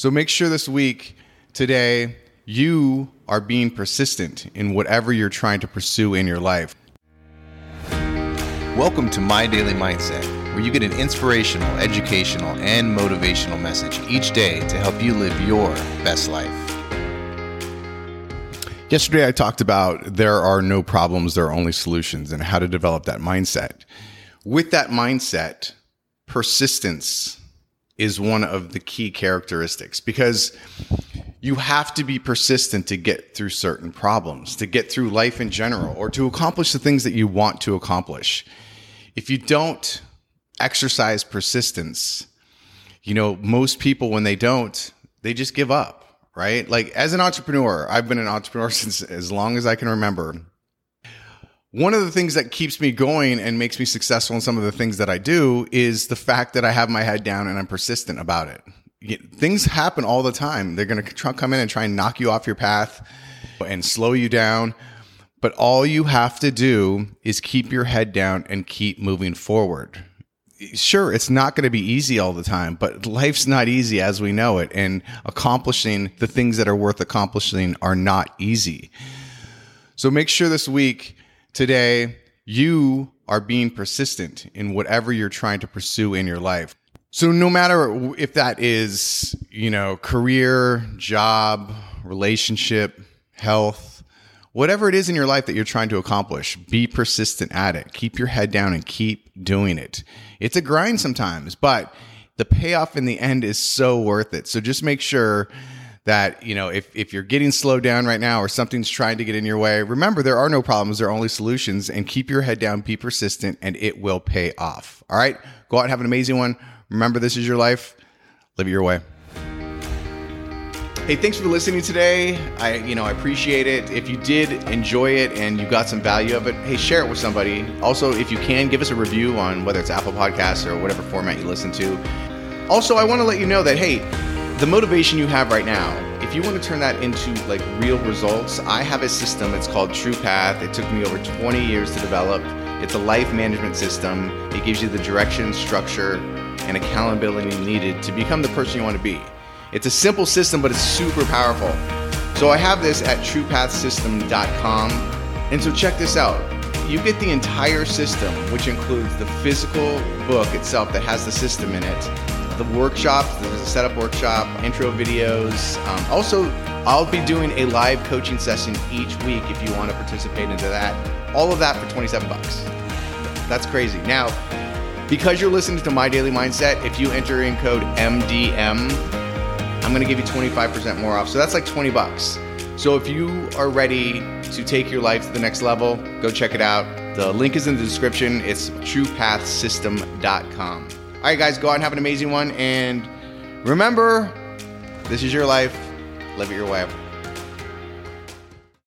So make sure this week, today, you are being persistent in whatever you're trying to pursue in your life. Welcome to My Daily Mindset, where you get an inspirational, educational, and motivational message each day to help you live your best life. Yesterday, I talked about there are no problems, there are only solutions, and how to develop that mindset. With that mindset, persistence is one of the key characteristics because you have to be persistent to get through certain problems, to get through life in general, or to accomplish the things that you want to accomplish. If you don't exercise persistence, you know, most people, when they don't, they just give up, right? Like as an entrepreneur, I've been an entrepreneur since as long as I can remember one of the things that keeps me going and makes me successful in some of the things that I do is the fact that I have my head down and I'm persistent about it. Things happen all the time. They're going to come in and try and knock you off your path and slow you down. But all you have to do is keep your head down and keep moving forward. Sure, it's not going to be easy all the time, but life's not easy as we know it. And accomplishing the things that are worth accomplishing are not easy. So make sure this week Today, you are being persistent in whatever you're trying to pursue in your life. So no matter if that is, you know, career, job, relationship, health, whatever it is in your life that you're trying to accomplish, be persistent at it. Keep your head down and keep doing it. It's a grind sometimes, but the payoff in the end is so worth it. So just make sure that you know if, if you're getting slowed down right now or something's trying to get in your way remember there are no problems there are only solutions and keep your head down be persistent and it will pay off all right go out and have an amazing one remember this is your life live it your way Hey, thanks for listening today. I, you know, I appreciate it. If you did enjoy it and you got some value of it, hey, share it with somebody. Also, if you can, give us a review on whether it's Apple Podcasts or whatever format you listen to. Also, I want to let you know that hey, the motivation you have right now, if you want to turn that into like real results, I have a system. It's called True Path. It took me over 20 years to develop. It's a life management system. It gives you the direction, structure, and accountability needed to become the person you want to be. It's a simple system, but it's super powerful. So I have this at truepathsystem.com. And so check this out. You get the entire system, which includes the physical book itself that has the system in it, the workshops. There's a setup workshop, intro videos. Um, also, I'll be doing a live coaching session each week if you want to participate into that. All of that for 27 bucks. That's crazy. Now, because you're listening to My Daily Mindset, if you enter in code MDM, I'm going to give you 25% more off. So that's like 20 bucks. So if you are ready to take your life to the next level, go check it out. The link is in the description. It's truepathsystem.com. All right, guys, go out and have an amazing one. And remember, this is your life. Live it your way.